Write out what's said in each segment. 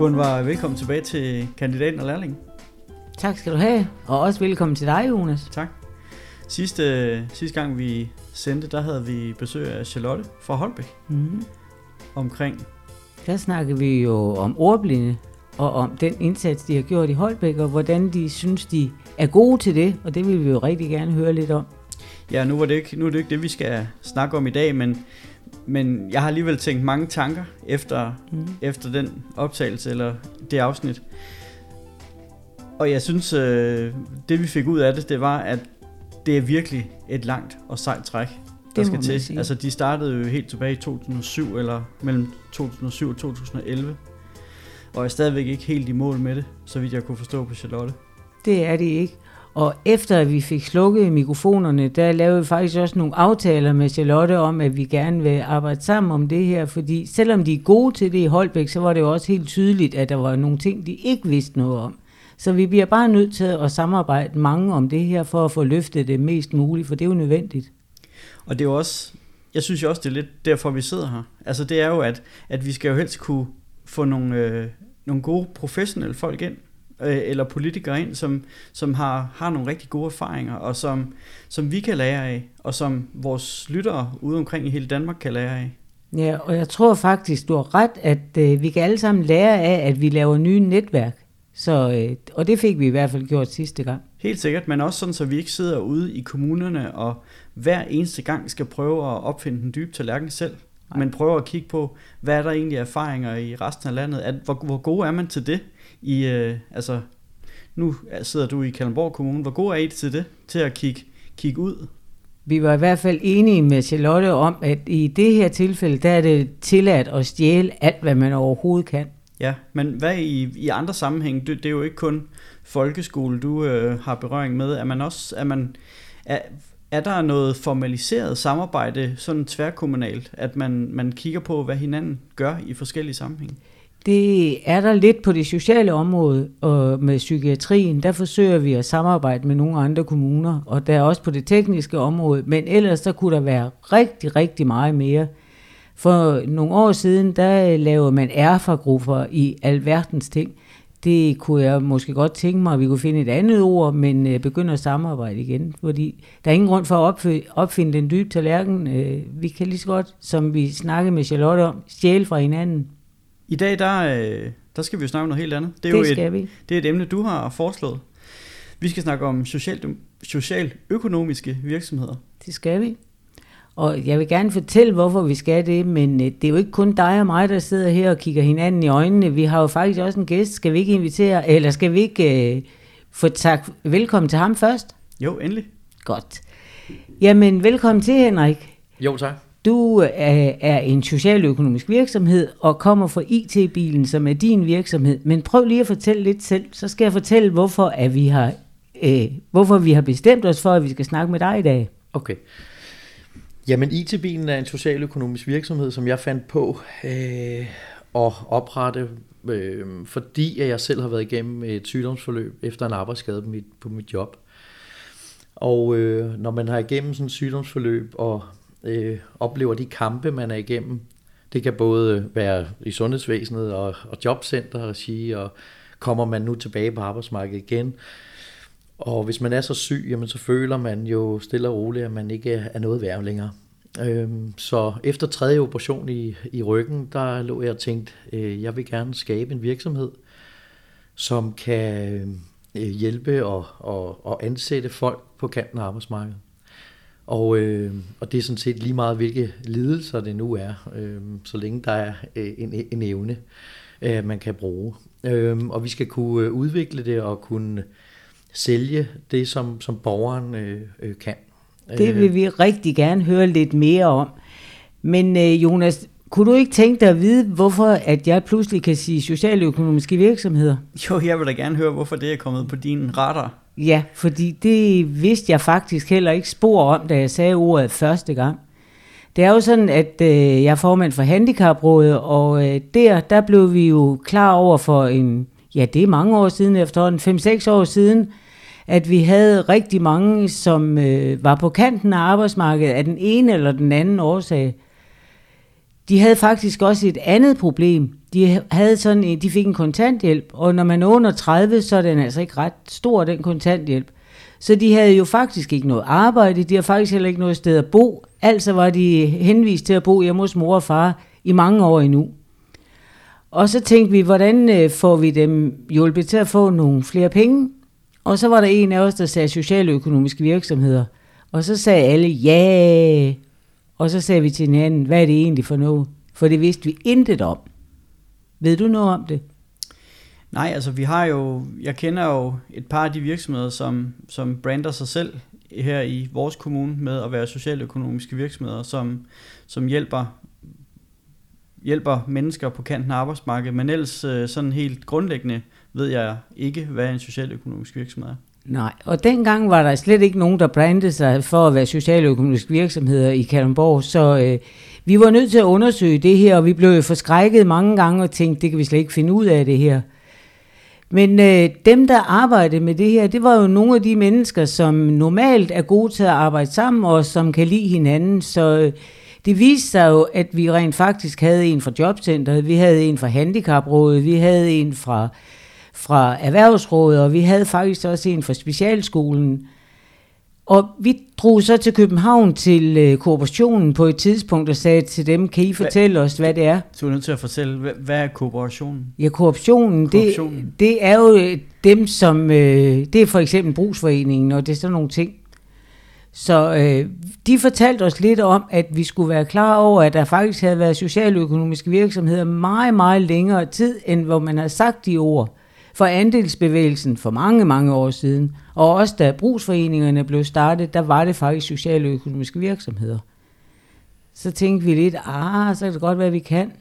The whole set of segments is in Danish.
Gunvar, velkommen tilbage til kandidaten og lærlingen. Tak skal du have, og også velkommen til dig, Jonas. Tak. Sidste, sidste gang vi sendte, der havde vi besøg af Charlotte fra Holbæk Mm. omkring Der snakker vi jo om ordblinde, og om den indsats, de har gjort i Holbæk, og hvordan de synes, de er gode til det, og det vil vi jo rigtig gerne høre lidt om. Ja, nu, var det ikke, nu er det ikke det, vi skal snakke om i dag, men, men jeg har alligevel tænkt mange tanker efter, Mm. efter den optagelse eller det afsnit. Og jeg synes, øh, det vi fik ud af det, det var, at det er virkelig et langt og sejt træk, der Det skal til. sige. Altså, de startede jo helt tilbage i 2007, eller mellem 2007 og 2011. Og er stadigvæk ikke helt i mål med det, så vidt jeg kunne forstå på Charlotte. Det er det ikke. Og efter at vi fik slukket mikrofonerne, der lavede vi faktisk også nogle aftaler med Charlotte om, at vi gerne vil arbejde sammen om det her, fordi selvom de er gode til det i Holbæk, så var det jo også helt tydeligt, at der var nogle ting, de ikke vidste noget om. Så vi bliver bare nødt til at samarbejde mange om det her, for at få løftet det mest muligt, for det er jo nødvendigt. Og det er jo også, jeg synes jo også, det er lidt derfor, vi sidder her. Altså det er jo, at, at vi skal jo helst kunne få nogle, øh, nogle gode professionelle folk ind, øh, eller politikere ind, som, som har, har nogle rigtig gode erfaringer, og som, som vi kan lære af, og som vores lyttere ude omkring i hele Danmark kan lære af. Ja, og jeg tror faktisk, du har ret, at øh, vi kan alle sammen lære af, at vi laver nye netværk. Så, øh, og det fik vi i hvert fald gjort sidste gang. Helt sikkert, men også sådan, så vi ikke sidder ude i kommunerne og hver eneste gang skal prøve at opfinde den dybe tallerken selv, Nej. men prøve at kigge på, hvad er der egentlig erfaringer i resten af landet? At, hvor, hvor gode er man til det? I, øh, altså, nu sidder du i Kalundborg Kommune. Hvor gode er I til det? Til at kigge, kigge ud? Vi var i hvert fald enige med Charlotte om, at i det her tilfælde, der er det tilladt at stjæle alt, hvad man overhovedet kan. Ja, men hvad i, i andre sammenhæng? Det, det er jo ikke kun folkeskole, du øh, har berøring med. Er man også, er man, er, er der noget formaliseret samarbejde, sådan tværkommunalt, at man, man kigger på, hvad hinanden gør i forskellige sammenhænge? Det er der lidt på det sociale område, og med psykiatrien, der forsøger vi at samarbejde med nogle andre kommuner, og der er også på det tekniske område, men ellers der kunne der være rigtig, rigtig meget mere. For nogle år siden, der lavede man erfagrupper i alverdens ting. Det kunne jeg måske godt tænke mig, at vi kunne finde et andet ord, men øh, begynde at samarbejde igen. Fordi der er ingen grund for at opfinde, opfinde den dybe tallerken. Øh, vi kan lige så godt, som vi snakkede med Charlotte om, stjæle fra hinanden. I dag, der, øh, der skal vi jo snakke om noget helt andet. Det er Det jo skal et, vi. det er et emne, du har foreslået. Vi skal snakke om social, socialøkonomiske virksomheder. Det skal vi. Og jeg vil gerne fortælle, hvorfor vi skal det, men øh, det er jo ikke kun dig og mig, der sidder her og kigger hinanden i øjnene. Vi har jo faktisk også en gæst. Skal vi ikke invitere, eller skal vi ikke øh, få tak velkommen til ham først? Jo, endelig. Godt. Jamen, velkommen til, Henrik. Jo, tak. Du øh, er, er en socialøkonomisk virksomhed og kommer fra IT-bilen, som er din virksomhed. Men prøv lige at fortælle lidt selv, så skal jeg fortælle, hvorfor, at vi, har, øh, hvorfor vi har bestemt os for, at vi skal snakke med dig i dag. Okay. Jamen, IT-bilen er en socialøkonomisk virksomhed, som jeg fandt på øh, at oprette, øh, fordi jeg selv har været igennem et sygdomsforløb efter en arbejdsskade på mit, på mit job. Og øh, når man har igennem sådan et sygdomsforløb og øh, oplever de kampe, man er igennem, det kan både være i sundhedsvæsenet og, og jobcenter regi, og kommer man nu tilbage på arbejdsmarkedet igen, og hvis man er så syg, jamen, så føler man jo stille og roligt, at man ikke er noget værd længere. Øhm, så efter tredje operation i, i ryggen, der lå jeg og tænkte, øh, jeg vil gerne skabe en virksomhed, som kan øh, hjælpe og, og, og ansætte folk på kanten af arbejdsmarkedet. Og, øh, og det er sådan set lige meget, hvilke lidelser det nu er, øh, så længe der er øh, en, en evne, øh, man kan bruge. Øh, og vi skal kunne øh, udvikle det og kunne sælge det, som, som borgeren øh, øh, kan. Det vil vi rigtig gerne høre lidt mere om. Men øh, Jonas, kunne du ikke tænke dig at vide, hvorfor at jeg pludselig kan sige socialøkonomiske virksomheder? Jo, jeg vil da gerne høre, hvorfor det er kommet på din radar. Ja, fordi det vidste jeg faktisk heller ikke spor om, da jeg sagde ordet første gang. Det er jo sådan, at øh, jeg er formand for Handicaprådet, og øh, der, der blev vi jo klar over for en, ja det er mange år siden efterhånden, 5-6 år siden, at vi havde rigtig mange, som øh, var på kanten af arbejdsmarkedet af den ene eller den anden årsag. De havde faktisk også et andet problem. De, havde sådan en, de fik en kontanthjælp, og når man er under 30, så er den altså ikke ret stor, den kontanthjælp. Så de havde jo faktisk ikke noget arbejde, de har faktisk heller ikke noget sted at bo. Altså var de henvist til at bo hjemme hos mor og far i mange år endnu. Og så tænkte vi, hvordan øh, får vi dem hjulpet til at få nogle flere penge? Og så var der en af os, der sagde socialøkonomiske virksomheder. Og så sagde alle, ja. Og så sagde vi til hinanden, hvad er det egentlig for noget? For det vidste vi intet om. Ved du noget om det? Nej, altså vi har jo, jeg kender jo et par af de virksomheder, som, som brander sig selv her i vores kommune med at være socialøkonomiske virksomheder, som, som hjælper, hjælper mennesker på kanten af arbejdsmarkedet, men ellers øh, sådan helt grundlæggende ved jeg ikke, hvad en socialøkonomisk virksomhed er. Nej, og dengang var der slet ikke nogen, der brændte sig for at være socialøkonomiske virksomheder i Kalundborg, så øh, vi var nødt til at undersøge det her, og vi blev forskrækket mange gange og tænkte, det kan vi slet ikke finde ud af det her. Men øh, dem, der arbejdede med det her, det var jo nogle af de mennesker, som normalt er gode til at arbejde sammen, og som kan lide hinanden. Så øh, det viste sig jo, at vi rent faktisk havde en fra Jobcenteret, vi havde en fra Handicaprådet, vi havde en fra, fra Erhvervsrådet, og vi havde faktisk også en fra Specialskolen. Og vi drog så til København til øh, kooperationen på et tidspunkt og sagde til dem, kan I fortælle hvad? os, hvad det er? Så er nødt til at fortælle, hvad, hvad er kooperationen? Ja, kooperationen, kooperationen. Det, det er jo øh, dem, som, øh, det er for eksempel brugsforeningen, og det er sådan nogle ting. Så øh, de fortalte os lidt om, at vi skulle være klar over, at der faktisk havde været socialøkonomiske virksomheder meget, meget længere tid, end hvor man har sagt de ord for andelsbevægelsen for mange, mange år siden. Og også da brugsforeningerne blev startet, der var det faktisk sociale og økonomiske virksomheder. Så tænkte vi lidt, ah, så kan det godt være, vi kan.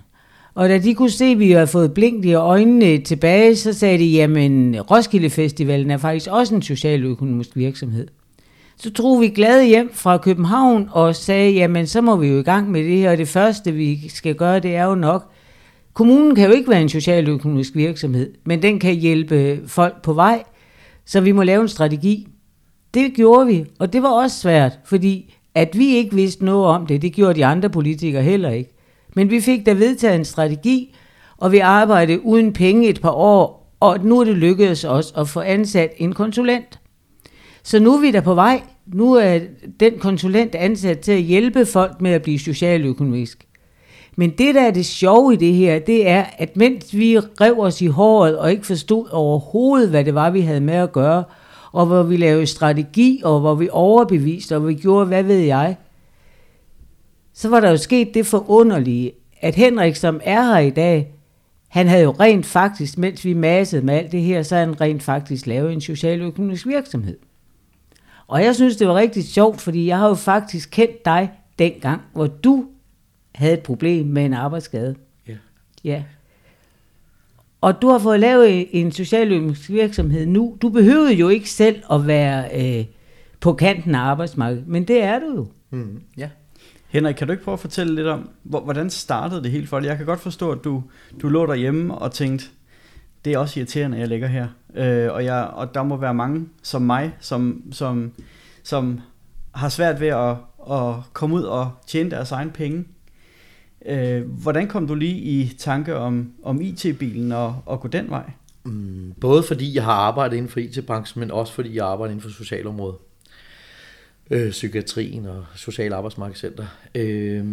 Og da de kunne se, at vi havde fået blink i øjnene tilbage, så sagde de, jamen Roskilde Festivalen er faktisk også en socialøkonomisk virksomhed. Så drog vi glade hjem fra København og sagde, jamen så må vi jo i gang med det her, og det første vi skal gøre, det er jo nok Kommunen kan jo ikke være en socialøkonomisk virksomhed, men den kan hjælpe folk på vej, så vi må lave en strategi. Det gjorde vi, og det var også svært, fordi at vi ikke vidste noget om det, det gjorde de andre politikere heller ikke. Men vi fik da vedtaget en strategi, og vi arbejdede uden penge et par år, og nu er det lykkedes os at få ansat en konsulent. Så nu er vi da på vej. Nu er den konsulent ansat til at hjælpe folk med at blive socialøkonomisk. Men det, der er det sjove i det her, det er, at mens vi rev os i håret og ikke forstod overhovedet, hvad det var, vi havde med at gøre, og hvor vi lavede strategi, og hvor vi overbeviste, og vi gjorde, hvad ved jeg, så var der jo sket det forunderlige, at Henrik, som er her i dag, han havde jo rent faktisk, mens vi massede med alt det her, så han rent faktisk lavet en socialøkonomisk virksomhed. Og jeg synes, det var rigtig sjovt, fordi jeg har jo faktisk kendt dig dengang, hvor du havde et problem med en arbejdsskade. Ja. Ja. Og du har fået lavet en socialøkonomisk virksomhed nu. Du behøvede jo ikke selv at være øh, på kanten af arbejdsmarkedet, men det er du jo. Mm, ja. Henrik, kan du ikke prøve at fortælle lidt om, hvordan startede det hele for dig? Jeg kan godt forstå, at du, du lå derhjemme og tænkte, det er også irriterende, at jeg ligger her. Øh, og, jeg, og der må være mange som mig, som, som, som har svært ved at, at komme ud og tjene deres egen penge. Øh, hvordan kom du lige i tanke om, om IT-bilen og, og gå den vej? Mm, både fordi jeg har arbejdet inden for IT-branchen, men også fordi jeg arbejder inden for socialområdet. Øh, psykiatrien og Social Arbejdsmarkedscenter. Øh,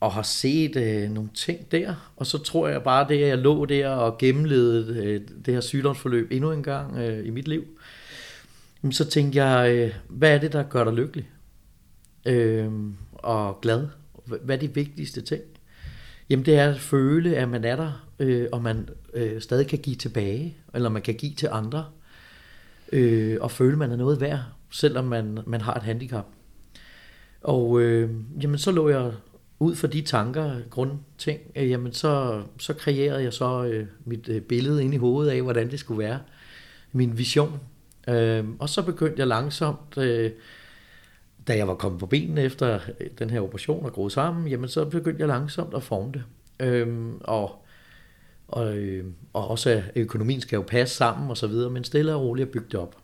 og har set øh, nogle ting der. Og så tror jeg bare, det at jeg lå der og gennemlevede øh, det her sygdomsforløb endnu en gang øh, i mit liv. Så tænkte jeg, øh, hvad er det, der gør dig lykkelig? Øh, og glad? Hvad er de vigtigste ting? Jamen det er at føle, at man er der, øh, og man øh, stadig kan give tilbage, eller man kan give til andre, øh, og føle, at man er noget værd, selvom man, man har et handicap. Og øh, jamen så lå jeg ud fra de tanker, grundting, øh, jamen så, så kreerede jeg så øh, mit øh, billede ind i hovedet af, hvordan det skulle være. Min vision. Øh, og så begyndte jeg langsomt, øh, da jeg var kommet på benene efter øh, den her operation og groet sammen, jamen så begyndte jeg langsomt at forme det. Øhm, og, og, øh, og også at økonomien skal jo passe sammen og så videre, men stille og roligt at bygge det op.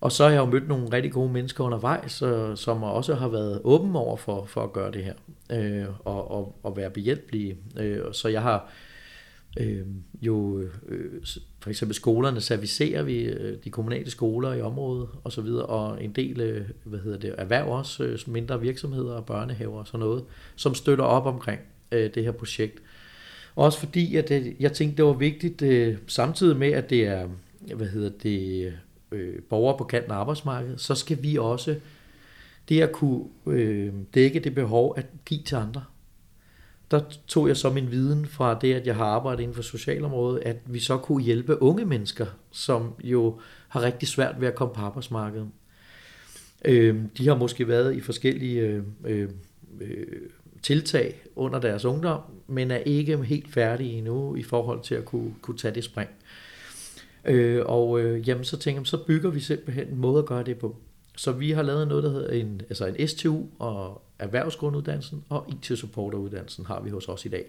Og så har jeg jo mødt nogle rigtig gode mennesker undervejs, som også har været åben over for, for at gøre det her, øh, og, og, og være behjælpelige. Øh, så jeg har øh, jo, øh, for eksempel skolerne servicerer vi, øh, de kommunale skoler i området og så videre, og en del, øh, hvad hedder det, erhverv også, øh, mindre virksomheder og børnehaver og sådan noget, som støtter op omkring øh, det her projekt. Også fordi, at det, jeg tænkte, det var vigtigt, øh, samtidig med, at det er, hvad hedder det, øh, borgere på kanten af arbejdsmarkedet, så skal vi også det at kunne øh, dække det behov at give til andre. Der tog jeg så min viden fra det, at jeg har arbejdet inden for socialområdet, at vi så kunne hjælpe unge mennesker, som jo har rigtig svært ved at komme på arbejdsmarkedet. Øh, de har måske været i forskellige øh, øh, øh, tiltag under deres ungdom, men er ikke helt færdige endnu i forhold til at kunne, kunne tage det spring. Øh, og øh, jamen, så tænker jeg, så bygger vi simpelthen en måde at gøre det på. Så vi har lavet noget, der hedder en, altså en STU og erhvervsgrunduddannelsen og IT-supporteruddannelsen har vi hos os i dag.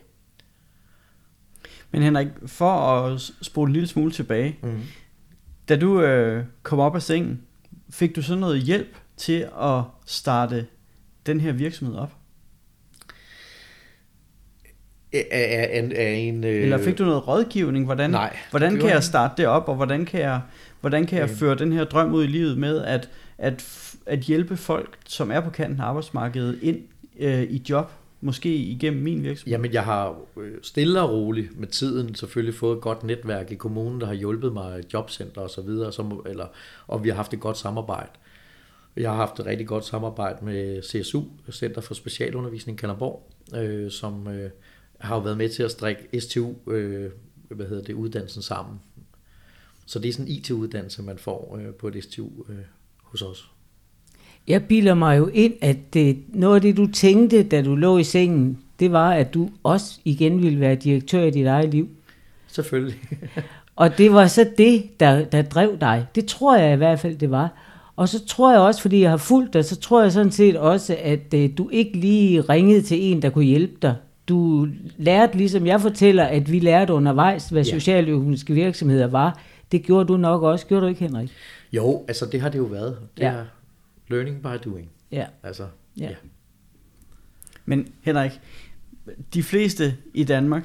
Men Henrik, for at spole en lille smule tilbage, mm. da du øh, kom op af sengen, fik du så noget hjælp til at starte den her virksomhed op? af, af, af en... Øh... Eller fik du noget rådgivning? Hvordan, Nej, hvordan kan jeg starte det op, og hvordan kan jeg, hvordan kan jeg øh... føre den her drøm ud i livet med at, at, at hjælpe folk, som er på kanten af arbejdsmarkedet, ind øh, i job? Måske igennem min virksomhed? Jamen, jeg har øh, stille og roligt med tiden selvfølgelig fået et godt netværk i kommunen, der har hjulpet mig, jobcenter og så videre, som, eller, og vi har haft et godt samarbejde. Jeg har haft et rigtig godt samarbejde med CSU, Center for Specialundervisning Kanderborg, øh, som øh, har jo været med til at strikke STU, øh, hvad hedder det, uddannelsen sammen. Så det er sådan en IT-uddannelse, man får øh, på et STU øh, hos os. Jeg bilder mig jo ind, at det, noget af det, du tænkte, da du lå i sengen, det var, at du også igen ville være direktør i dit eget liv. Selvfølgelig. og det var så det, der, der drev dig. Det tror jeg i hvert fald, det var. Og så tror jeg også, fordi jeg har fulgt dig, så tror jeg sådan set også, at øh, du ikke lige ringede til en, der kunne hjælpe dig du lærte, ligesom jeg fortæller, at vi lærte undervejs, hvad ja. socialøkonomiske virksomheder var. Det gjorde du nok også, gjorde du ikke, Henrik? Jo, altså det har det jo været. Det ja. er learning by doing. Ja. Altså, ja. ja. Men Henrik, de fleste i Danmark,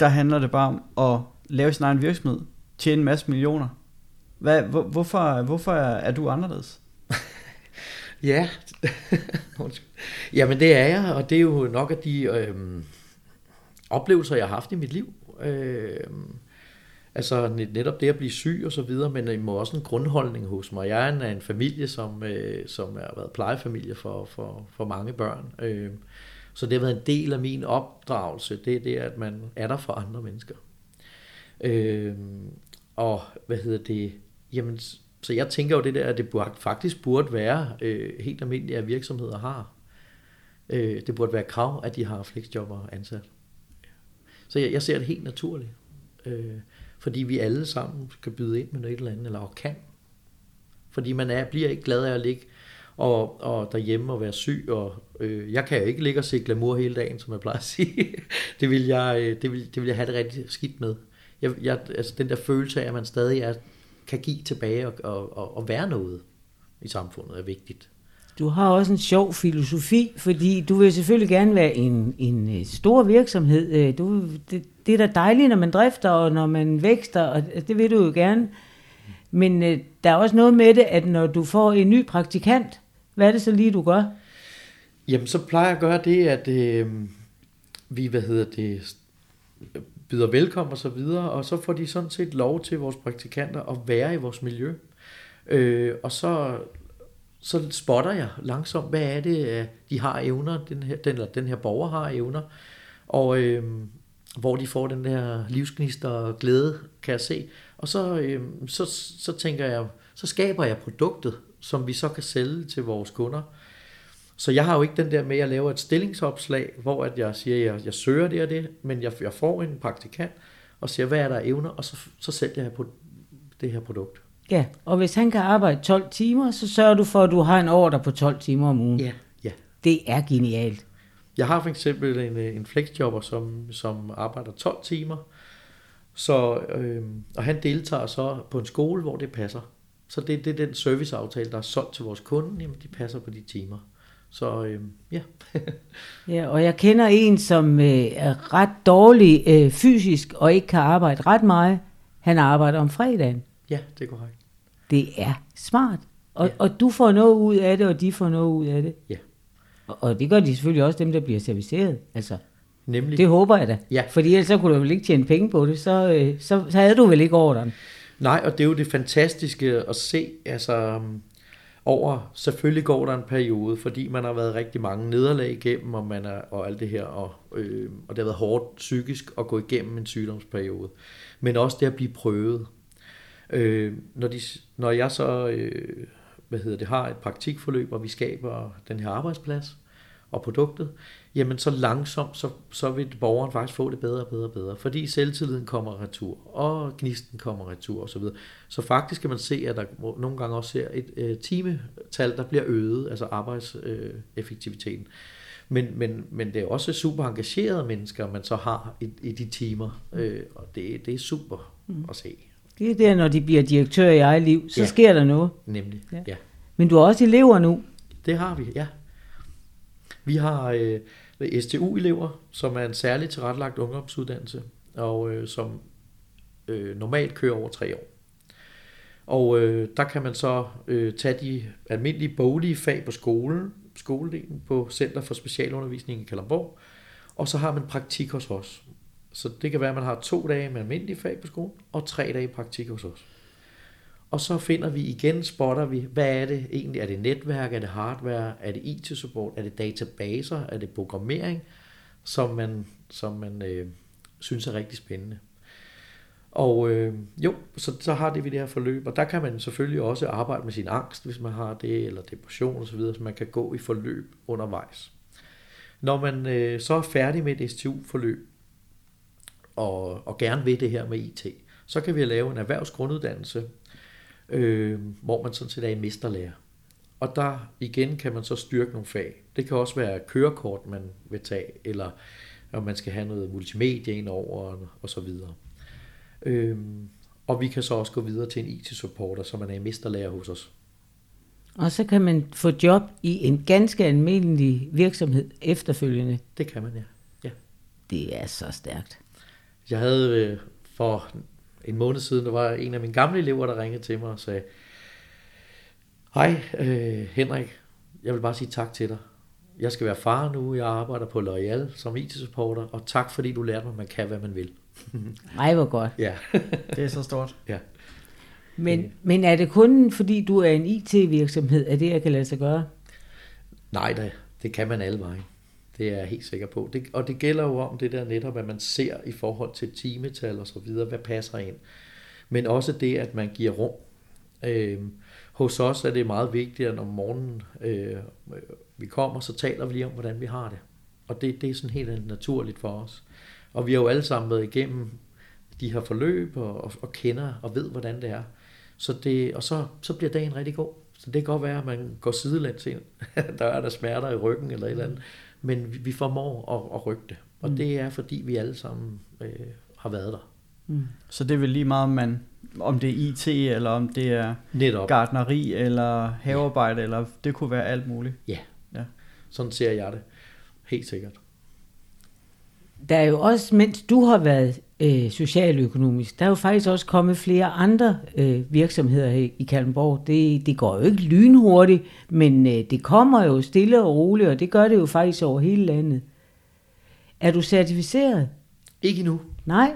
der handler det bare om at lave sin egen virksomhed, tjene en masse millioner. Hvad, hvor, hvorfor, hvorfor er du anderledes? ja, Jamen det er jeg, og det er jo nok af de... Øh, oplevelser, jeg har haft i mit liv. Øh, altså netop det at blive syg og så videre, men I må også en grundholdning hos mig. Jeg er en, en familie, som, øh, som har været plejefamilie for, for, for mange børn. Øh, så det har været en del af min opdragelse, det er det, at man er der for andre mennesker. Øh, og hvad hedder det? Jamen, så jeg tænker jo det der, at det burde, faktisk burde være øh, helt almindeligt, at virksomheder har. Øh, det burde være krav, at de har flexjobber ansat. Så jeg, jeg ser det helt naturligt. Øh, fordi vi alle sammen skal byde ind med noget eller andet, eller kan. Fordi man er, bliver ikke glad af at ligge og, og derhjemme og være syg. Og, øh, jeg kan jo ikke ligge og se glamour hele dagen, som jeg plejer at sige. det, vil jeg, øh, det, vil, det vil jeg have det rigtig skidt med. Jeg, jeg, altså den der følelse af, at man stadig er, kan give tilbage og, og, og, og være noget i samfundet, er vigtigt. Du har også en sjov filosofi, fordi du vil selvfølgelig gerne være en, en øh, stor virksomhed. Øh, du, det, det er da dejligt, når man drifter og når man vækster, og det vil du jo gerne. Men øh, der er også noget med det, at når du får en ny praktikant, hvad er det så lige, du gør? Jamen, så plejer jeg at gøre det, at øh, vi, hvad hedder det, byder velkommen og så videre, og så får de sådan set lov til vores praktikanter at være i vores miljø. Øh, og så så spotter jeg langsomt, hvad er det, øh, de har evner, den her, den, eller den her borger har evner, og øh, hvor de får den der livsgnist og glæde, kan jeg se. Og så, øh, så, så tænker jeg, så skaber jeg produktet, som vi så kan sælge til vores kunder. Så jeg har jo ikke den der med, at jeg laver et stillingsopslag, hvor at jeg siger, at jeg, jeg søger det og det, men jeg, jeg får en praktikant, og siger, hvad er der evner, og så, så sælger jeg på det her produkt. Ja, og hvis han kan arbejde 12 timer, så sørger du for, at du har en ordre på 12 timer om ugen. Ja, ja. Det er genialt. Jeg har for eksempel en, en flexjobber, som, som arbejder 12 timer, så, øh, og han deltager så på en skole, hvor det passer. Så det, det er den serviceaftale, der er solgt til vores kunde, jamen de passer på de timer. Så øh, ja. ja, og jeg kender en, som øh, er ret dårlig øh, fysisk og ikke kan arbejde ret meget. Han arbejder om fredagen. Ja, det er korrekt. Det er smart. Og, Ja. og du får noget ud af det, og de får noget ud af det. Ja. Og, og det gør de selvfølgelig også dem, der bliver serviceret. Altså, Nemlig. det håber jeg da. Ja. Fordi ellers så kunne du vel ikke tjene penge på det. Så, øh, så, så havde du vel ikke ordren. Nej, og det er jo det fantastiske at se, altså um, over, selvfølgelig går der en periode, fordi man har været rigtig mange nederlag igennem, og, man er, og alt det her, og, øh, og det har været hårdt psykisk at gå igennem en sygdomsperiode. Men også det at blive prøvet. Øh, når, de, når jeg så øh, hvad hedder det, har et praktikforløb, og vi skaber den her arbejdsplads og produktet, jamen så langsomt, så, så vil borgeren faktisk få det bedre og bedre og bedre, fordi selvtilliden kommer retur, og gnisten kommer retur osv. Så, så faktisk kan man se, at der nogle gange også ser et øh, timetal, der bliver øget, altså arbejdseffektiviteten. Øh, men, men, men det er også super engagerede mennesker, man så har i, i de timer, øh, og det, det er super mm. at se, Det er der, når de bliver direktør i eget liv, så Ja. sker der noget. nemlig. Ja. Ja. Men du har også elever nu. Det har vi, ja. Vi har øh, STU-elever, som er en særligt tilrettelagt ungdomsuddannelse, og øh, som øh, normalt kører over tre år. Og øh, der kan man så øh, tage de almindelige boglige fag på skolen, skoledelen på Center for Specialundervisning i Kalundborg, og så har man praktik hos os. Så det kan være, at man har to dage med almindelige fag på skolen, og tre dage i praktik hos os. Og så finder vi igen, spotter vi, hvad er det egentlig? Er det netværk? Er det hardware? Er det IT-support? Er det databaser? Er det programmering? Som man, som man øh, synes er rigtig spændende. Og øh, jo, så, så har det vi det her forløb, og der kan man selvfølgelig også arbejde med sin angst, hvis man har det, eller depression osv., så man kan gå i forløb undervejs. Når man øh, så er færdig med et STU-forløb, og, og gerne vil det her med IT, så kan vi lave en erhvervsgrunduddannelse, øh, hvor man sådan set er i mesterlærer. Og der igen kan man så styrke nogle fag. Det kan også være kørekort, man vil tage, eller om man skal have noget multimedia ind over, og så videre. Øhm, og vi kan så også gå videre til en IT-supporter, så man er i mesterlærer hos os. Og så kan man få job i en ganske almindelig virksomhed efterfølgende. Det kan man, ja. ja. Det er så stærkt. Jeg havde øh, for en måned siden, der var en af mine gamle elever, der ringede til mig og sagde, Hej øh, Henrik, jeg vil bare sige tak til dig. Jeg skal være far nu, jeg arbejder på Loyal som IT-supporter, og tak fordi du lærte mig, at man kan, hvad man vil. Ej, hvor godt. Ja, Det er så stort. ja. Men, men er det kun fordi du er en IT-virksomhed, at det jeg kan lade sig gøre? Nej da, det kan man alle veje. Det er jeg helt sikker på. Det, og det gælder jo om det der netop, at man ser i forhold til timetal og så videre, hvad passer ind. Men også det, at man giver rum. Øh, hos os er det meget vigtigt, at når morgenen øh, vi kommer, så taler vi lige om, hvordan vi har det. Og det, det er sådan helt naturligt for os. Og vi har jo alle sammen været igennem de her forløb og, og, og kender og ved, hvordan det er. Så det, og så, så bliver dagen rigtig god. Så det kan godt være, at man går sidelæns ind. der er der smerter i ryggen eller et eller andet. Men vi, vi formår at, at rykke det. Og Mm. det er, fordi vi alle sammen øh, har været der. Mm. Så det er vel lige meget, om, man, om det er IT, eller om det er Netop. gardneri, eller havearbejde, eller det kunne være alt muligt. Sådan ser jeg det. Helt sikkert. Der er jo også, mens du har været øh, socialøkonomisk, der er jo faktisk også kommet flere andre øh, virksomheder her i Kalundborg. Det, det går jo ikke lynhurtigt, men øh, det kommer jo stille og roligt, og det gør det jo faktisk over hele landet. Er du certificeret? Ikke endnu. Nej?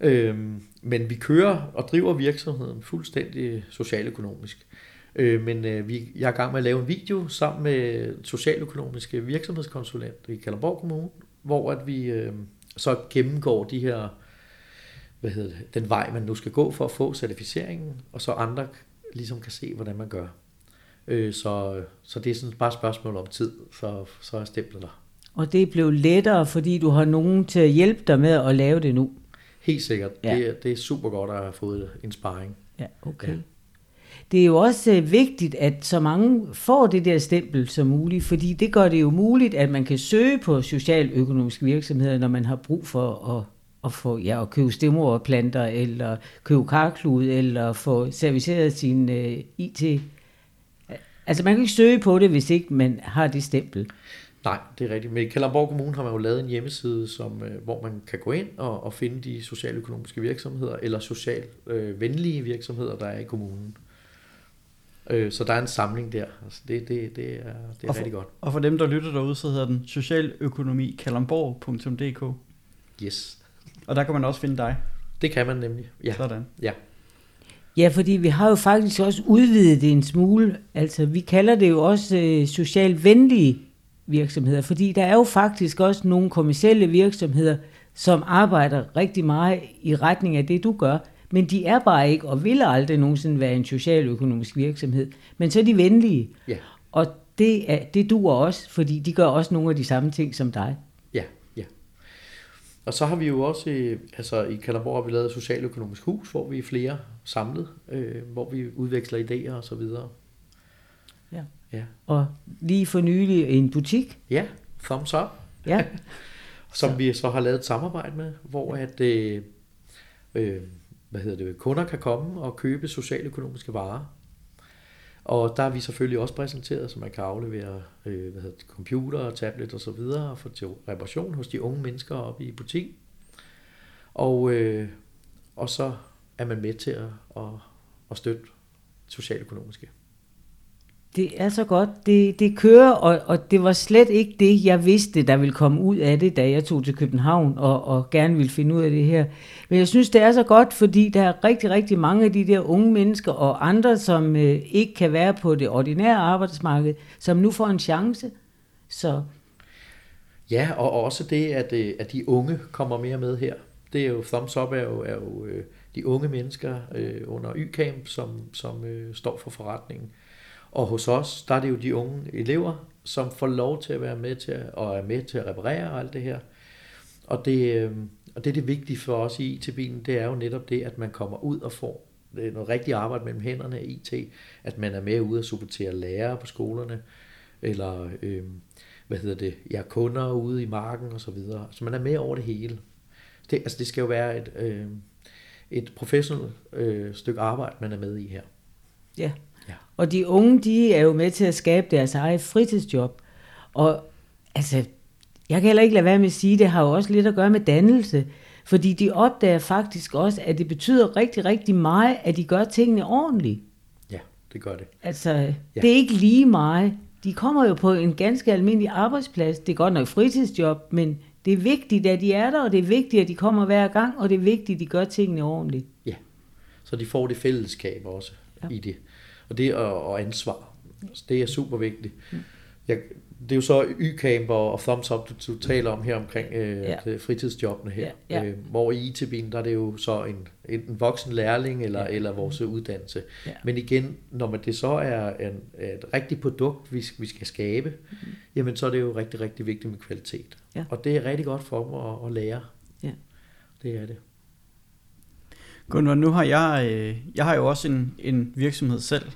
Øhm, men vi kører og driver virksomheden fuldstændig socialøkonomisk. Øh, men øh, vi, jeg er i gang med at lave en video sammen med socialøkonomiske virksomhedskonsulent i Kalundborg Kommune, hvor at vi øh, så gennemgår de her, hvad hedder det, den vej, man nu skal gå for at få certificeringen, og så andre ligesom kan se, hvordan man gør. Øh, så, så det er sådan bare et spørgsmål om tid, så, så er stemplet der. Og det blevet lettere, fordi du har nogen til at hjælpe dig med at lave det nu. Helt sikkert. Ja. Det, er- det er super godt at have fået en sparring. Ja, okay. Ja. Det er jo også øh, vigtigt, at så mange får det der stempel som muligt, fordi det gør det jo muligt, at man kan søge på socialøkonomiske virksomheder, når man har brug for at, at, få, ja, at købe stemmerplanter, eller købe karklud, eller få serviceret sin øh, IT. Altså man kan ikke søge på det, hvis ikke man har det stempel. Nej, det er rigtigt. Men i Kommune har man jo lavet en hjemmeside, som, øh, hvor man kan gå ind og, og finde de socialøkonomiske virksomheder, eller socialt øh, venlige virksomheder, der er i kommunen. Øh, så der er en samling der. Altså det, det, det er, det er Og for- rigtig godt. Og for dem, der lytter derude, så hedder den socialøkonomikalundborg.dk. Yes. Og der kan man også finde dig. Det kan man nemlig. Ja. Sådan. ja. Ja, fordi vi har jo faktisk også udvidet det en smule. Altså, vi kalder det jo også øh, socialt venlige virksomheder, fordi der er jo faktisk også nogle kommersielle virksomheder, som arbejder rigtig meget i retning af det, du gør, men de er bare ikke og vil aldrig nogensinde være en socialøkonomisk virksomhed. Men så er de venlige, Ja. og det, er, det duer også, fordi de gør også nogle af de samme ting som dig. Ja, ja. Og så har vi jo også, øh, altså i Kalundborg har vi lavet et socialøkonomisk hus, hvor vi er flere samlet, øh, hvor vi udveksler idéer og så videre. Ja. Ja. Og lige for nylig en butik. Ja, thumbs up. Ja, som så. vi så har lavet et samarbejde med, hvor at, øh, øh, hvad hedder det, kunder kan komme og købe socialøkonomiske varer. Og der er vi selvfølgelig også præsenteret, så man kan aflevere øh, hvad hedder det, computer, tablet og så videre og få til reparation hos de unge mennesker oppe i butik. Og, øh, og så er man med til at, at, at støtte socialøkonomiske. Det er så godt. Det, det kører, og, og det var slet ikke det, jeg vidste, der ville komme ud af det, da jeg tog til København og, og gerne ville finde ud af det her. Men jeg synes, det er så godt, fordi der er rigtig, rigtig mange af de der unge mennesker og andre, som øh, ikke kan være på det ordinære arbejdsmarked, som nu får en chance. Så Ja, og også det, at, øh, at de unge kommer mere med her. Det er jo, thumbs up er jo, er jo øh, de unge mennesker øh, under Y-camp, som, som øh, står for forretningen. Og hos os, der er det jo de unge elever, som får lov til at være med til at, og er med til at reparere og alt det her. Og det, øh, og det er det vigtige for os i IT-bilen, det er jo netop det, at man kommer ud og får øh, noget rigtigt arbejde mellem hænderne af IT, at man er med ude og supportere lærere på skolerne, eller øh, hvad hedder det, ja, kunder ude i marken og så videre. Så man er med over det hele. Det, altså det skal jo være et, øh, et professionelt øh, stykke arbejde, man er med i her. ja. Ja. Og de unge, de er jo med til at skabe deres eget fritidsjob. Og altså, jeg kan heller ikke lade være med at sige, det har jo også lidt at gøre med dannelse. Fordi de opdager faktisk også, at det betyder rigtig, rigtig meget, at de gør tingene ordentligt. Ja, det gør det. Altså, ja. det er ikke lige meget. De kommer jo på en ganske almindelig arbejdsplads. Det er godt nok fritidsjob, men det er vigtigt, at de er der, og det er vigtigt, at de kommer hver gang, og det er vigtigt, at de gør tingene ordentligt. Ja, så de får det fællesskab også Ja. ja. i det. Og det og, og ansvar. Så det er super vigtigt. Jeg, det er jo så Y-camp og, Thumbs Up, du, du taler om her omkring øh, Ja. fritidsjobbene her. Ja, ja. Øh, hvor i IT-bilen, der er det jo så en, en, en voksen lærling eller, Ja. ja. eller vores uddannelse. Ja. Men igen, når man det så er en, et rigtigt produkt, vi, vi skal skabe, mm. jamen så er det jo rigtig, rigtig vigtigt med kvalitet. Ja. Og det er rigtig godt for dem at, at lære. Ja. Det er det. Gunvar, nu har jeg, øh, jeg har jo også en, en virksomhed selv,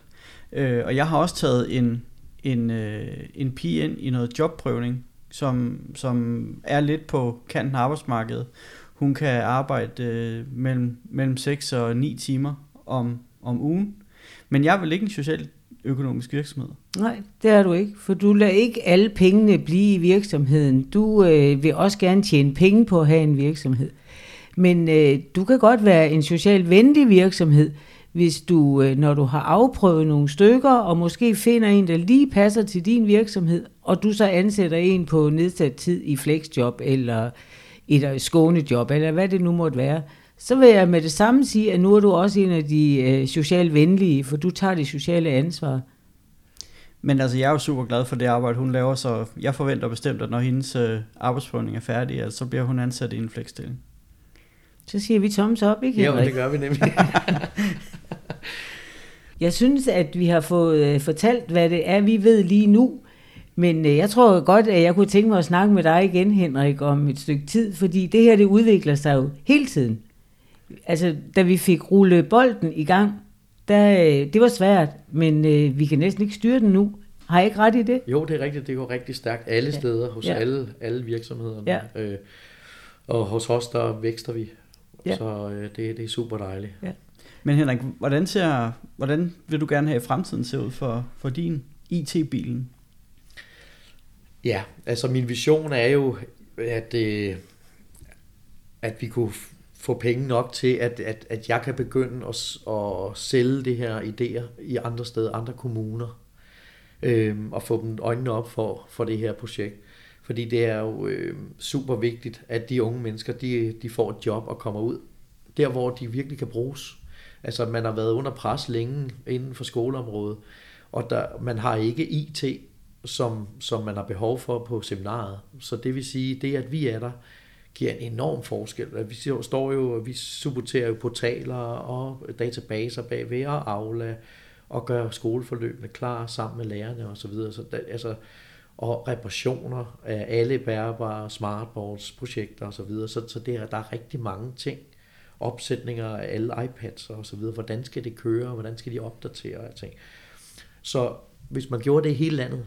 øh, og jeg har også taget en, en, øh, en pige ind i noget jobprøvning, som, som er lidt på kanten af arbejdsmarkedet. Hun kan arbejde øh, mellem, mellem 6 og 9 timer om, om ugen, men jeg vil ikke en social økonomisk virksomhed. Nej, det er du ikke, for du lader ikke alle pengene blive i virksomheden. Du øh, vil også gerne tjene penge på at have en virksomhed. Men øh, du kan godt være en socialt venlig virksomhed, hvis du, øh, når du har afprøvet nogle stykker, og måske finder en, der lige passer til din virksomhed, og du så ansætter en på nedsat tid i flexjob, eller et øh, skånejob, eller hvad det nu måtte være, så vil jeg med det samme sige, at nu er du også en af de øh, socialt venlige, for du tager det sociale ansvar. Men altså, jeg er jo super glad for det arbejde, hun laver, så jeg forventer bestemt, at når hendes øh, arbejdsprøvning er færdig, altså, så bliver hun ansat i en flexstilling. Så siger vi thumbs up, ikke Ja, Henrik? det gør vi nemlig. Jeg synes, at vi har fået øh, fortalt, hvad det er, vi ved lige nu. Men øh, jeg tror godt, at jeg kunne tænke mig at snakke med dig igen, Henrik, om et stykke tid, fordi det her, det udvikler sig jo hele tiden. Altså, da vi fik rullet bolden i gang, der, øh, det var svært, men øh, vi kan næsten ikke styre den nu. Har jeg ikke ret i det? Jo, det er rigtigt. Det går rigtig stærkt alle Ja. steder, hos Ja. alle, alle virksomhederne. Ja. Øh, og hos os, der vækster vi. Ja. Så øh, det, det er super dejligt. Men Henrik, hvordan, ser, hvordan vil du gerne have i fremtiden se ud for, for din IT-bilen? Ja, altså min vision er jo, at, øh, at vi kunne få penge nok til, at, at, at jeg kan begynde at, at sælge det her idéer i andre steder, andre kommuner, øh, og få dem øjnene op for, for det her projekt. Fordi det er jo øh, super vigtigt, at de unge mennesker, de, de får et job og kommer ud, der hvor de virkelig kan bruges. Altså man har været under pres længe inden for skoleområdet, og der, man har ikke IT, som, som man har behov for på seminaret. Så det vil sige, det at vi er der, giver en enorm forskel. Vi står jo, vi supporterer jo portaler og databaser bagved og Aula, og gør skoleforløbene klar sammen med lærerne og så videre. Så der, altså, og reparationer af alle bærbare smartboards, projekter og så videre. Så, så det er, der er rigtig mange ting. Opsætninger af alle iPads og så videre. Hvordan skal det køre, hvordan skal de opdatere og ting. Så hvis man gjorde det i hele landet,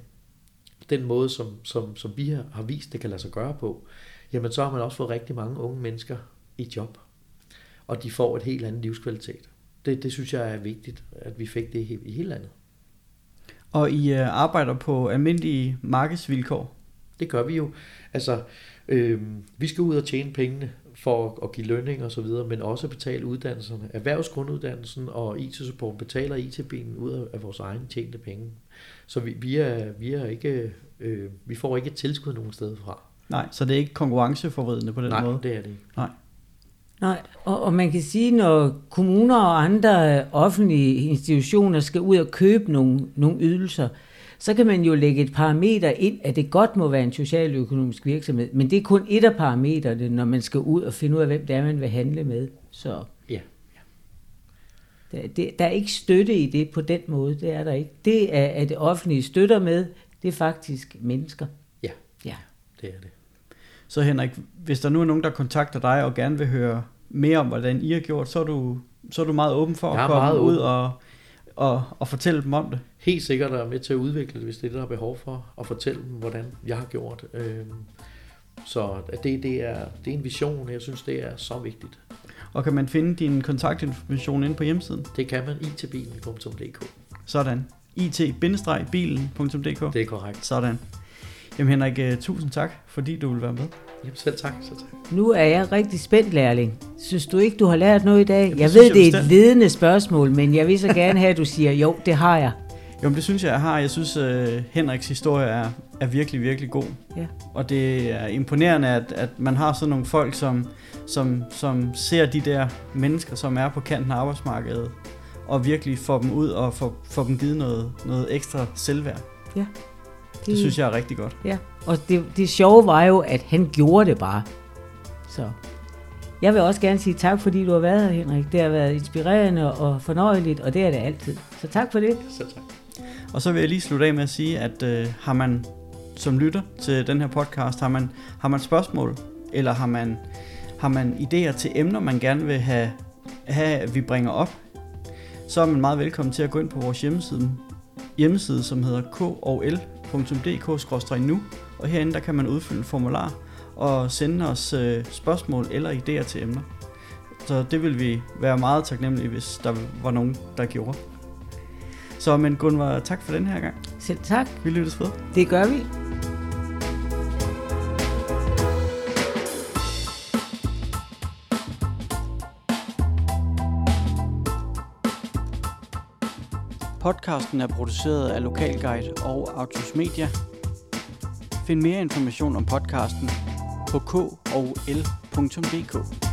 den måde, som, som, som vi har, vist, det kan lade sig gøre på, jamen så har man også fået rigtig mange unge mennesker i job. Og de får et helt andet livskvalitet. Det, det synes jeg er vigtigt, at vi fik det i hele landet. Og I øh, arbejder på almindelige markedsvilkår. Det gør vi jo. Altså, øh, vi skal ud og tjene pengene for at, give lønning og så videre, men også betale uddannelserne. Erhvervsgrunduddannelsen og IT-support betaler IT-bilen ud af, vores egne tjente penge. Så vi, vi, er, vi, er ikke, øh, vi får ikke et tilskud nogen sted fra. Nej, så det er ikke konkurrenceforvridende på den Nej, måde. det er det ikke. Nej, og, og man kan sige, når kommuner og andre offentlige institutioner skal ud og købe nogle, nogle ydelser, så kan man jo lægge et parameter ind, at det godt må være en socialøkonomisk virksomhed, men det er kun et af parametrene, når man skal ud og finde ud af, hvem det er, man vil handle med. Så Ja. der, det, der er ikke støtte i det på den måde, det er der ikke. Det er, at det offentlige støtter med, det er faktisk mennesker. Ja. Ja. Det er det. Så Henrik, hvis der nu er nogen, der kontakter dig og gerne vil høre mere om, hvordan I har gjort, så er du, så er du meget åben for Jeg at komme ud og, og, og fortælle dem om det. Helt sikkert er med til at udvikle det, hvis det er det, der er behov for, og fortælle dem, hvordan jeg har gjort. Øhm, Så det, det, er, det er en vision, jeg synes, det er så vigtigt. Og kan man finde din kontaktinformation inde på hjemmesiden? Det kan man itbilen.dk. Sådan. it-bilen.dk Det er korrekt. Sådan. Jamen Henrik, øh, tusind tak, fordi du vil være med. Jamen selv tak. Selv tak. Nu er jeg rigtig spændt, lærling. Synes du ikke, du har lært noget i dag? det jeg ved, jeg det er et bestemt. ledende spørgsmål, men jeg vil så gerne have, at du siger, jo, det har jeg. Jo, men det synes jeg, jeg har. Jeg synes, uh, Henriks historie er, er virkelig, virkelig god. Ja. Og det er imponerende, at, at man har sådan nogle folk, som, som, som ser de der mennesker, som er på kanten af arbejdsmarkedet, og virkelig får dem ud og får, får dem givet noget, noget ekstra selvværd. Det, det synes jeg er rigtig godt. Ja, og det, det sjove var jo, at han gjorde det bare. Så jeg vil også gerne sige tak, fordi du har været her, Henrik. Det har været inspirerende og fornøjeligt, og det er det altid. Så tak for det. Selv tak. Og så vil jeg lige slutte af med at sige, at øh, har man som lytter til den her podcast, har man, har man spørgsmål, eller har man, har man idéer til emner, man gerne vil have, have, at vi bringer op, så er man meget velkommen til at gå ind på vores hjemmeside, hjemmeside som hedder kol.dk-nu, og herinde der kan man udfylde en formular og sende os øh, spørgsmål eller idéer til emner. Så det vil vi være meget taknemmelige, hvis der var nogen, der gjorde. Så men Gunvar, tak for den her gang. Selv tak. Vi lyttes ved. Det gør vi. Podcasten er produceret af Lokalguide og Autos Media. Find mere information om podcasten på k og l.dk.